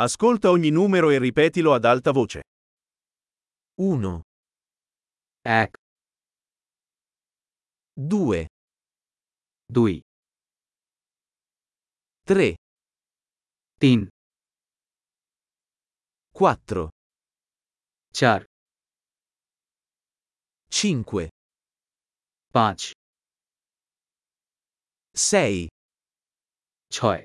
Ascolta ogni numero e ripetilo ad alta voce. 1 Ek 2 Dui. 3 Tin. 4 Char. 5 Panch 6 Choi.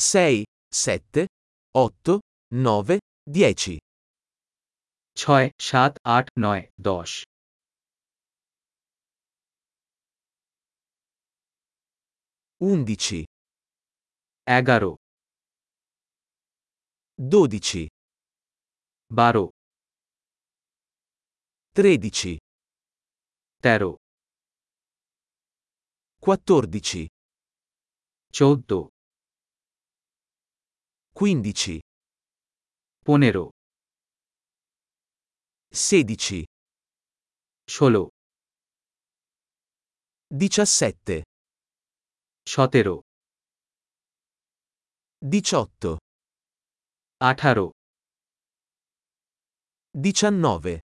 6, 7, 8, 9, 10. 6, 7, 8, 9, 10. Undici. Egaro. Dodici. Baro. Tredici. Tero. Quattordici. Ciotto. 15, পনেরো 16, ষোলো 17, সতেরো 18, আঠারো 19,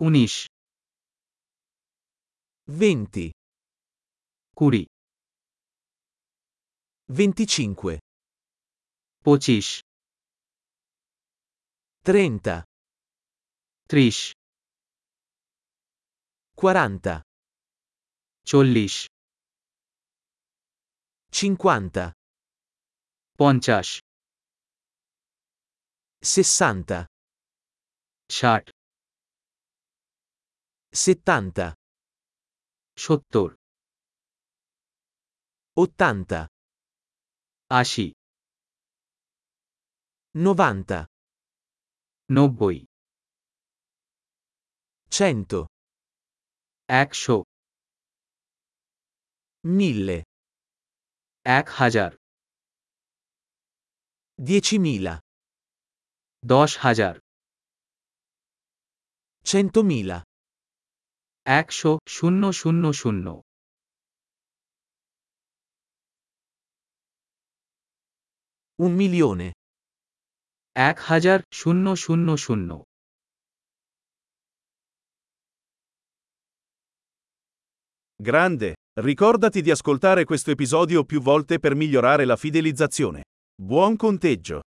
উনিশ 20, কুড়ি 25, পঁচিশ 30, ত্রিশ 40, চল্লিশ 50, পঞ্চাশ 60, ষাট 70, সত্তর 80, আশি 90, নব্বই 100, একশো 1000, এক হাজার 10.000, দশ হাজার 100.000, একশো শূন্য শূন্য শূন্য un milione, এক হাজার শূন্য শূন্য শূন্য Grande! Ricordati di ascoltare questo episodio più volte per migliorare la fidelizzazione. Buon conteggio!